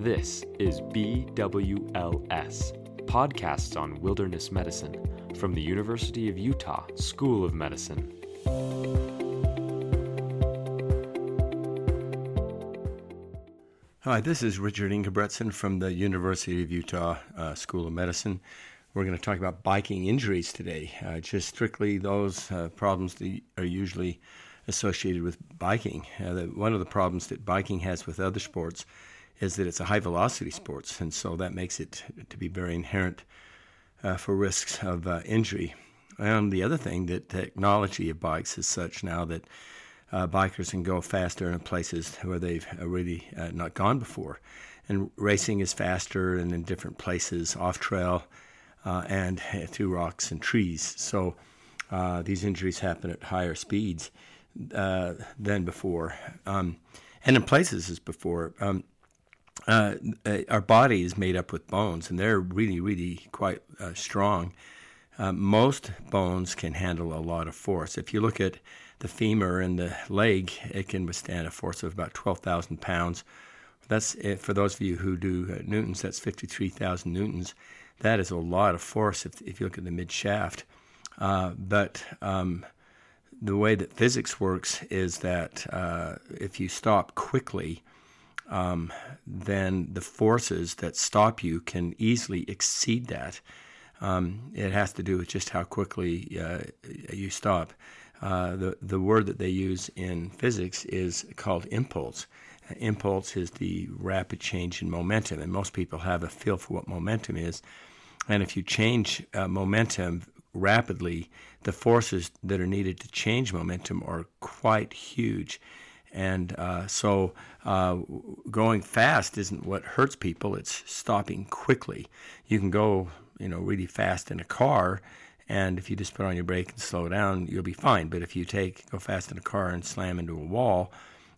This is BWLS, Podcasts on Wilderness Medicine, from the University of Utah School of Medicine. Hi, this is Richard Ingebretsen from the University of Utah uh, School of Medicine. We're going to talk about biking injuries today, uh, just strictly those uh, problems that are usually associated with biking. Uh, the, one of the problems that biking has with other sports is that it's a high velocity sport, and so that makes it to be very inherent uh, for risks of uh, injury. And the other thing, that technology of bikes is such now that uh, bikers can go faster in places where they've really not gone before. And racing is faster and in different places off trail uh, and through rocks and trees. So uh, these injuries happen at higher speeds uh, than before, um, and in places as before. Um, uh, uh, our body is made up with bones, and they're really, really quite uh, strong. most bones can handle a lot of force. If you look at the femur and the leg, it can withstand a force of about 12,000 pounds. That's for those of you who do newtons. That's 53,000 newtons that is a lot of force if, if you look at the mid shaft. Uh, but um, the way that physics works is that uh, if you stop quickly, um, then the forces that stop you can easily exceed that. Um, it has to do with just how quickly uh, you stop. Uh, the the word that they use in physics is called impulse. Impulse is the rapid change in momentum, and most people have a feel for what momentum is. And if you change uh, momentum rapidly, the forces that are needed to change momentum are quite huge. And uh, so uh, going fast isn't what hurts people, it's stopping quickly. You can go, you know, really fast in a car, and if you just put on your brake and slow down, you'll be fine. But if you take go fast in a car and slam into a wall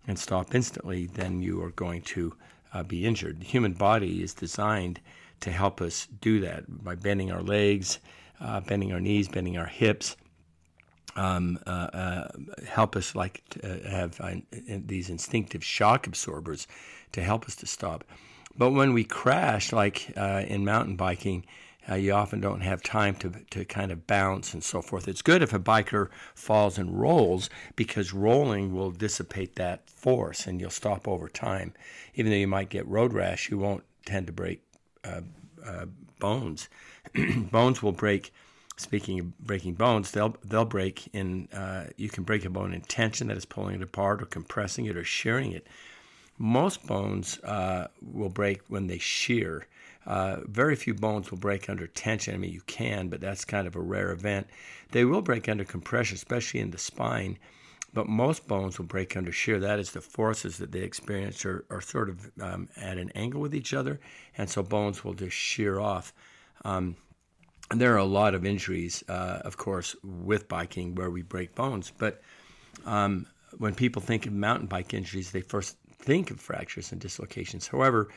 and stop instantly, then you are going to uh, be injured. The human body is designed to help us do that by bending our legs, uh, bending our knees, bending our hips. Um, uh, uh, help us like to have uh, these instinctive shock absorbers to help us to stop. But when we crash, like uh, in mountain biking, uh, you often don't have time to, to kind of bounce and so forth. It's good if a biker falls and rolls because rolling will dissipate that force and you'll stop over time. Even though you might get road rash, you won't tend to break uh, uh, bones. bones will break. Speaking of breaking bones, they'll they'll break in. Uh, you can break a bone in tension, that is pulling it apart, or compressing it, or shearing it. Most bones uh, will break when they shear. Uh, very few bones will break under tension. I mean, you can, but that's kind of a rare event. They will break under compression, especially in the spine. But most bones will break under shear. That is, the forces that they experience are, are sort of um, at an angle with each other, and so bones will just shear off. Um, and there are a lot of injuries, uh, of course, with biking where we break bones. But um, when people think of mountain bike injuries, they first think of fractures and dislocations. However,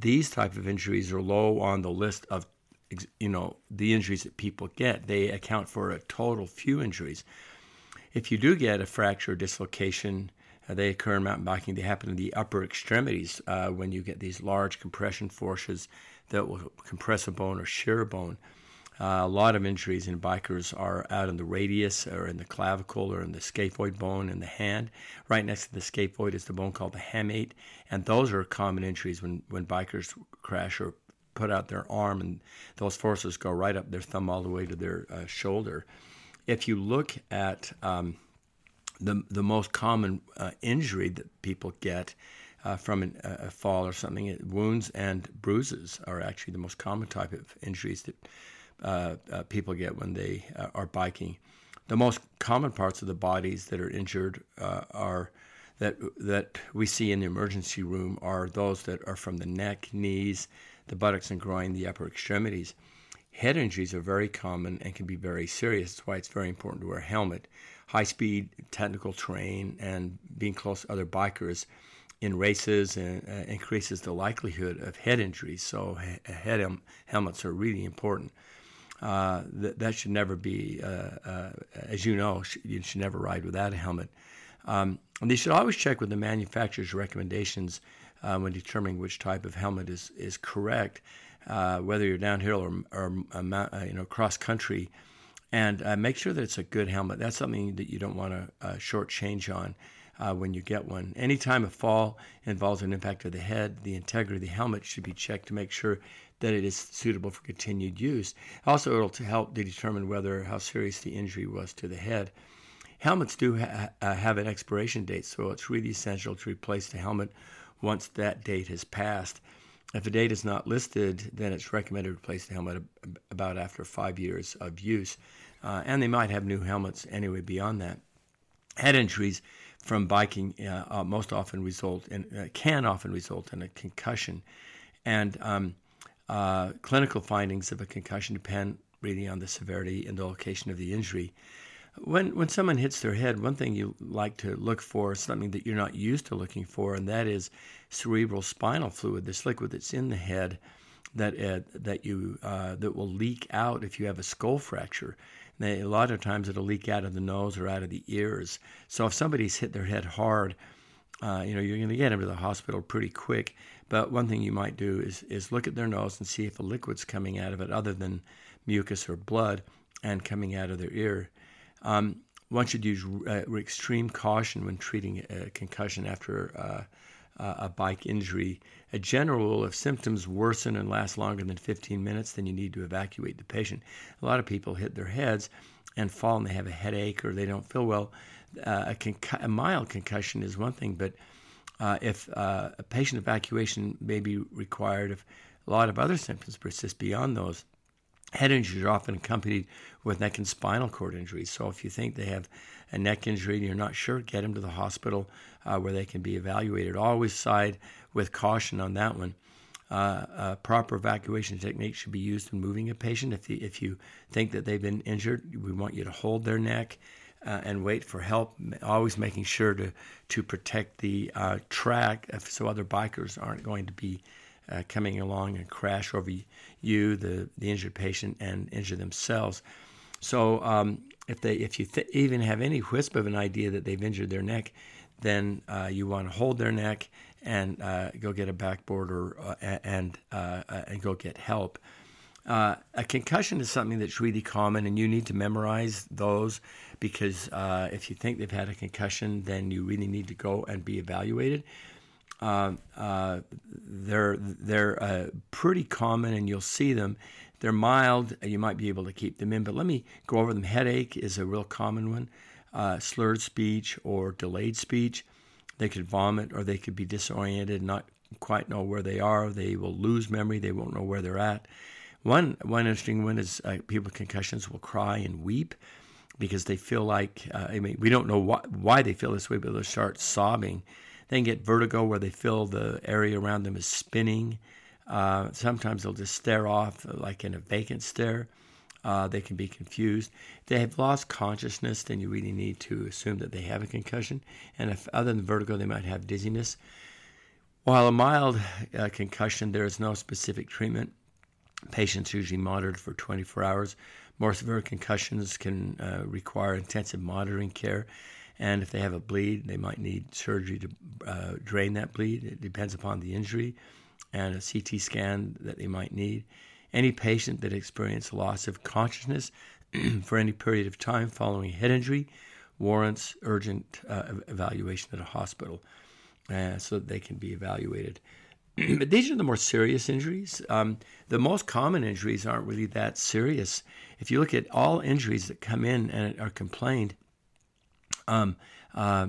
these type of injuries are low on the list of you know the injuries that people get. They account for a total few injuries. If you do get a fracture or dislocation, uh, they occur in mountain biking. They happen in the upper extremities uh, when you get these large compression forces that will compress a bone or shear a bone. Uh, a lot of injuries in bikers are out in the radius or in the clavicle or in the scaphoid bone in the hand. Right next to the scaphoid is the bone called the hamate, and those are common injuries when, when bikers crash or put out their arm, and those forces go right up their thumb all the way to their uh, shoulder if you look at um, the the most common uh, injury that people get uh, from an, a fall or something, it, wounds and bruises are actually the most common type of injuries that uh, uh people get when they uh, are biking. The most common parts of the bodies that are injured uh, are that that we see in the emergency room are those that are from the neck, knees, the buttocks and groin, the upper extremities. Head injuries are very common and can be very serious. That's why it's very important to wear a helmet. High speed technical terrain and being close to other bikers in races uh, uh, increases the likelihood of head injuries. So head hem- helmets are really important. Uh, that, that should never be, uh, uh as you know, you should never ride without a helmet. Um, and they should always check with the manufacturer's recommendations uh, when determining which type of helmet is, is correct, uh, whether you're downhill or, or uh, you know cross country. And make sure that it's a good helmet. That's something that you don't want to shortchange on uh, when you get one. Anytime a fall involves an impact of the head, the integrity of the helmet should be checked to make sure that it is suitable for continued use. Also, it'll to help to determine whether how serious the injury was to the head. Helmets do ha- uh, have an expiration date, so it's really essential to replace the helmet once that date has passed. If a date is not listed, then it's recommended to replace the helmet about after five years of use. Uh, and they might have new helmets anyway beyond that. Head injuries from biking uh, uh, most often result in uh, can often result in a concussion, and um, uh, clinical findings of a concussion depend really on the severity and the location of the injury. When when someone hits their head, one thing you like to look for is something that you're not used to looking for, and that is cerebral spinal fluid, this liquid that's in the head that uh, that you uh, that will leak out if you have a skull fracture. They, a lot of times it'll leak out of the nose or out of the ears. So if somebody's hit their head hard, uh, you know you're going to get them to the hospital pretty quick. But one thing you might do is is look at their nose and see if a liquid's coming out of it other than mucus or blood and coming out of their ear. Um, one should use uh, extreme caution when treating a concussion after uh, a bike injury. A general rule if symptoms worsen and last longer than 15 minutes, then you need to evacuate the patient. A lot of people hit their heads and fall and they have a headache or they don't feel well. Uh, a, concu- a, mild concussion is one thing, but uh, if uh, a patient evacuation may be required if a lot of other symptoms persist beyond those, Head injuries are often accompanied with neck and spinal cord injuries. So if you think they have a neck injury and you're not sure, get them to the hospital uh, where they can be evaluated. Always side with caution on that one. Uh, proper evacuation technique should be used when moving a patient. If you, if you think that they've been injured, we want you to hold their neck uh, and wait for help. Always making sure to to protect the uh, track so other bikers aren't going to be uh, coming along and crash over you, the, the injured patient, and injure themselves. So um, if they if you th- even have any whisper of an idea that they've injured their neck, then uh, you want to hold their neck and uh, go get a backboard or uh, and uh, uh, and go get help. Uh, a concussion is something that's really common, and you need to memorize those because if you think they've had a concussion, then you really need to go and be evaluated. Uh, uh, they're they're uh, pretty common, and you'll see them. They're mild. You might be able to keep them in, but let me go over them. Headache is a real common one. Uh, slurred speech or delayed speech. They could vomit or they could be disoriented, not quite know where they are. They will lose memory. They won't know where they're at. One one interesting one is uh, people with concussions will cry and weep because they feel like I mean we don't know why, why they feel this way, but they'll start sobbing they can get vertigo where they feel the area around them is spinning. Uh, sometimes they'll just stare off like in a vacant stare. Uh, they can be confused. If they have lost consciousness, then you really need to assume that they have a concussion. And if other than vertigo, they might have dizziness. While a mild uh, concussion, there is no specific treatment. Patients usually monitored for 24 hours. More severe concussions can uh, require intensive monitoring care. And if they have a bleed, they might need surgery to uh, drain that bleed. It depends upon the injury and a CT scan that they might need. Any patient that experiences loss of consciousness for any period of time following a head injury warrants urgent uh, evaluation at a hospital uh, so that they can be evaluated. but these are the more serious injuries. Um, the most common injuries aren't really that serious. If you look at all injuries that come in and are complained, um, uh,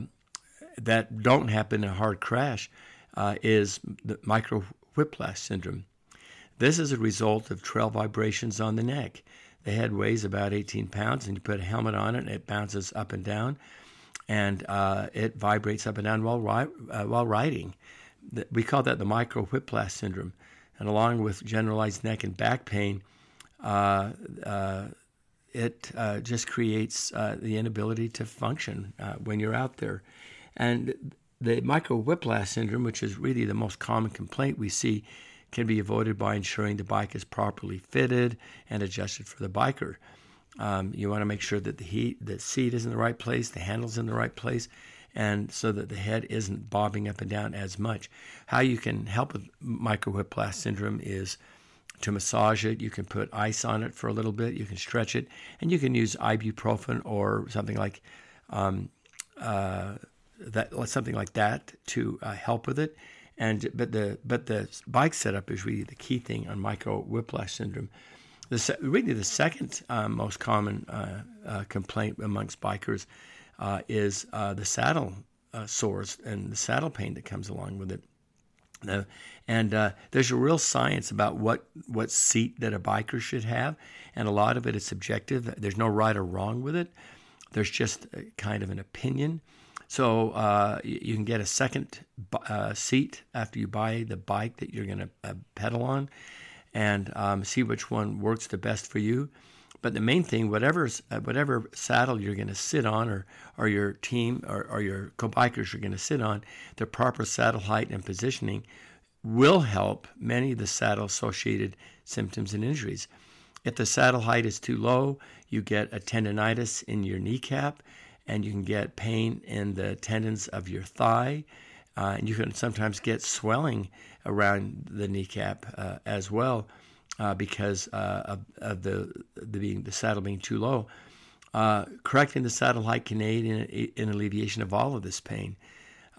that don't happen in a hard crash uh, is the micro whiplash syndrome. This is a result of trail vibrations on the neck. The head weighs about 18 pounds, and you put a helmet on it, and it bounces up and down, and uh, it vibrates up and down while, ri- uh, while riding. We call that the micro whiplash syndrome. And along with generalized neck and back pain, uh, uh it uh, just creates uh, the inability to function uh, when you're out there. And the micro whiplash syndrome, which is really the most common complaint we see, can be avoided by ensuring the bike is properly fitted and adjusted for the biker. Um, you want to make sure that the heat, the seat is in the right place, the handle's in the right place, and so that the head isn't bobbing up and down as much. How you can help with micro syndrome is to massage it. You can put ice on it for a little bit. You can stretch it, and you can use ibuprofen or something like um, uh, that, something like that to uh, help with it. And but the but the bike setup is really the key thing on micro whiplash syndrome. The, really, the second uh, most common uh, uh, complaint amongst bikers uh, is the saddle sores and the saddle pain that comes along with it. Uh, and uh, there's a real science about what, what seat that a biker should have, and a lot of it is subjective. There's no right or wrong with it. There's just kind of an opinion. So uh, you can get a second uh, seat after you buy the bike that you're going to uh, pedal on, and um, see which one works the best for you. But the main thing, whatever uh, whatever saddle you're going to sit on, or or your team or, or your co-bikers are going to sit on, the proper saddle height and positioning will help many of the saddle-associated symptoms and injuries. If the saddle height is too low, you get a tendonitis in your kneecap, and you can get pain in the tendons of your thigh. Uh, and you can sometimes get swelling around the kneecap uh, as well uh, because uh, of, of, the the, being, the saddle being too low. Uh, correcting the saddle height can aid in, in alleviation of all of this pain.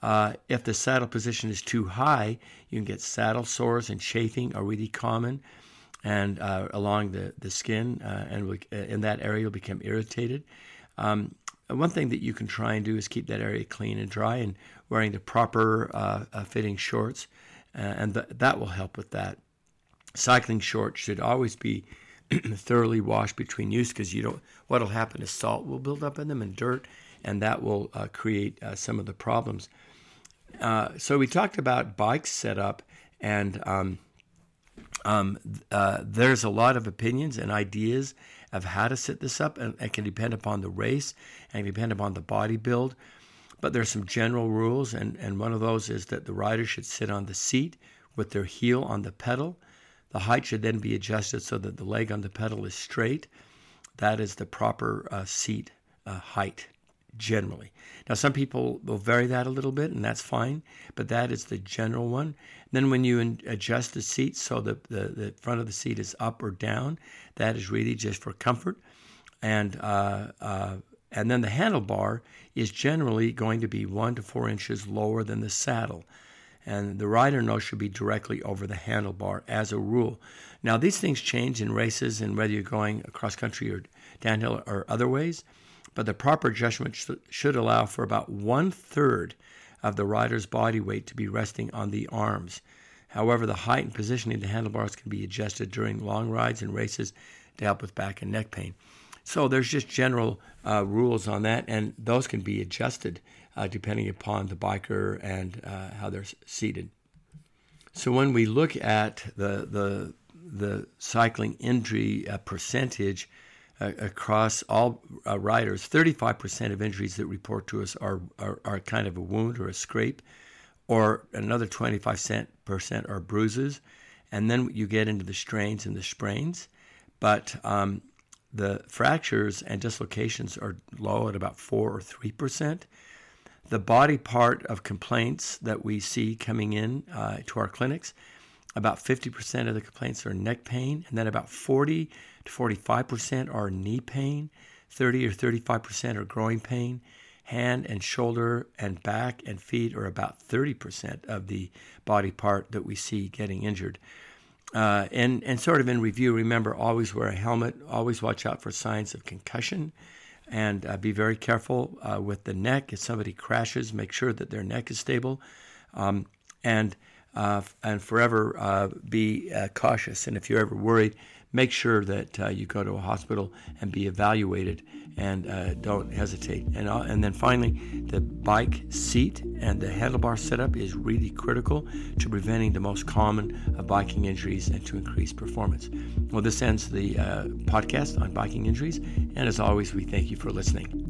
Uh, if the saddle position is too high, you can get saddle sores and chafing are really common, and along the the skin, and in that area you'll become irritated. Um, one thing that you can try and do is keep that area clean and dry and wearing the proper uh, uh, fitting shorts, uh, and th- that will help with that. Cycling shorts should always be thoroughly washed between use because you don't. What'll happen is salt will build up in them and dirt, and that will uh, create uh, some of the problems. Uh, so we talked about bike setup, and um, um, there's a lot of opinions and ideas of how to set this up, and it can depend upon the race and depend upon the body build. But there's some general rules, and, and one of those is that the rider should sit on the seat with their heel on the pedal. The height should then be adjusted so that the leg on the pedal is straight. That is the proper uh, seat uh, height generally. Now, some people will vary that a little bit, and that's fine, but that is the general one. Then, when you adjust the seat so the, the, the front of the seat is up or down, that is really just for comfort. And, uh, uh, and then the handlebar is generally going to be one to four inches lower than the saddle. And the rider nose should be directly over the handlebar as a rule. Now, these things change in races and whether you're going across country or downhill or other ways but the proper adjustment sh- should allow for about one third of the rider's body weight to be resting on the arms. However, the height and positioning of the handlebars can be adjusted during long rides and races to help with back and neck pain. So there's just general uh, rules on that, and those can be adjusted uh, depending upon the biker and uh, how they're seated. So when we look at the the the cycling injury uh, percentage, uh, across all uh, riders, 35% of injuries that report to us are, are, are, kind of a wound or a scrape, or another 25% are bruises. And then you get into the strains and the sprains. But um, the fractures and dislocations are low at about 4 or 3%. The body part of complaints that we see coming in uh, to our clinics, about 50% of the complaints are neck pain, and then about 40 to 45% are knee pain, 30 or 35% are groin pain. Hand and shoulder and back and feet are about 30% of the body part that we see getting injured. Uh, and, and sort of in review, remember always wear a helmet, always watch out for signs of concussion, and uh, be very careful uh, with the neck. If somebody crashes, make sure that their neck is stable. Um, and uh, and forever uh, be uh, cautious. And if you're ever worried, make sure that uh, you go to a hospital and be evaluated and uh, don't hesitate. And, uh, and then finally, the bike seat and the handlebar setup is really critical to preventing the most common of biking injuries and to increase performance. Well, this ends the uh, podcast on biking injuries. And as always, we thank you for listening.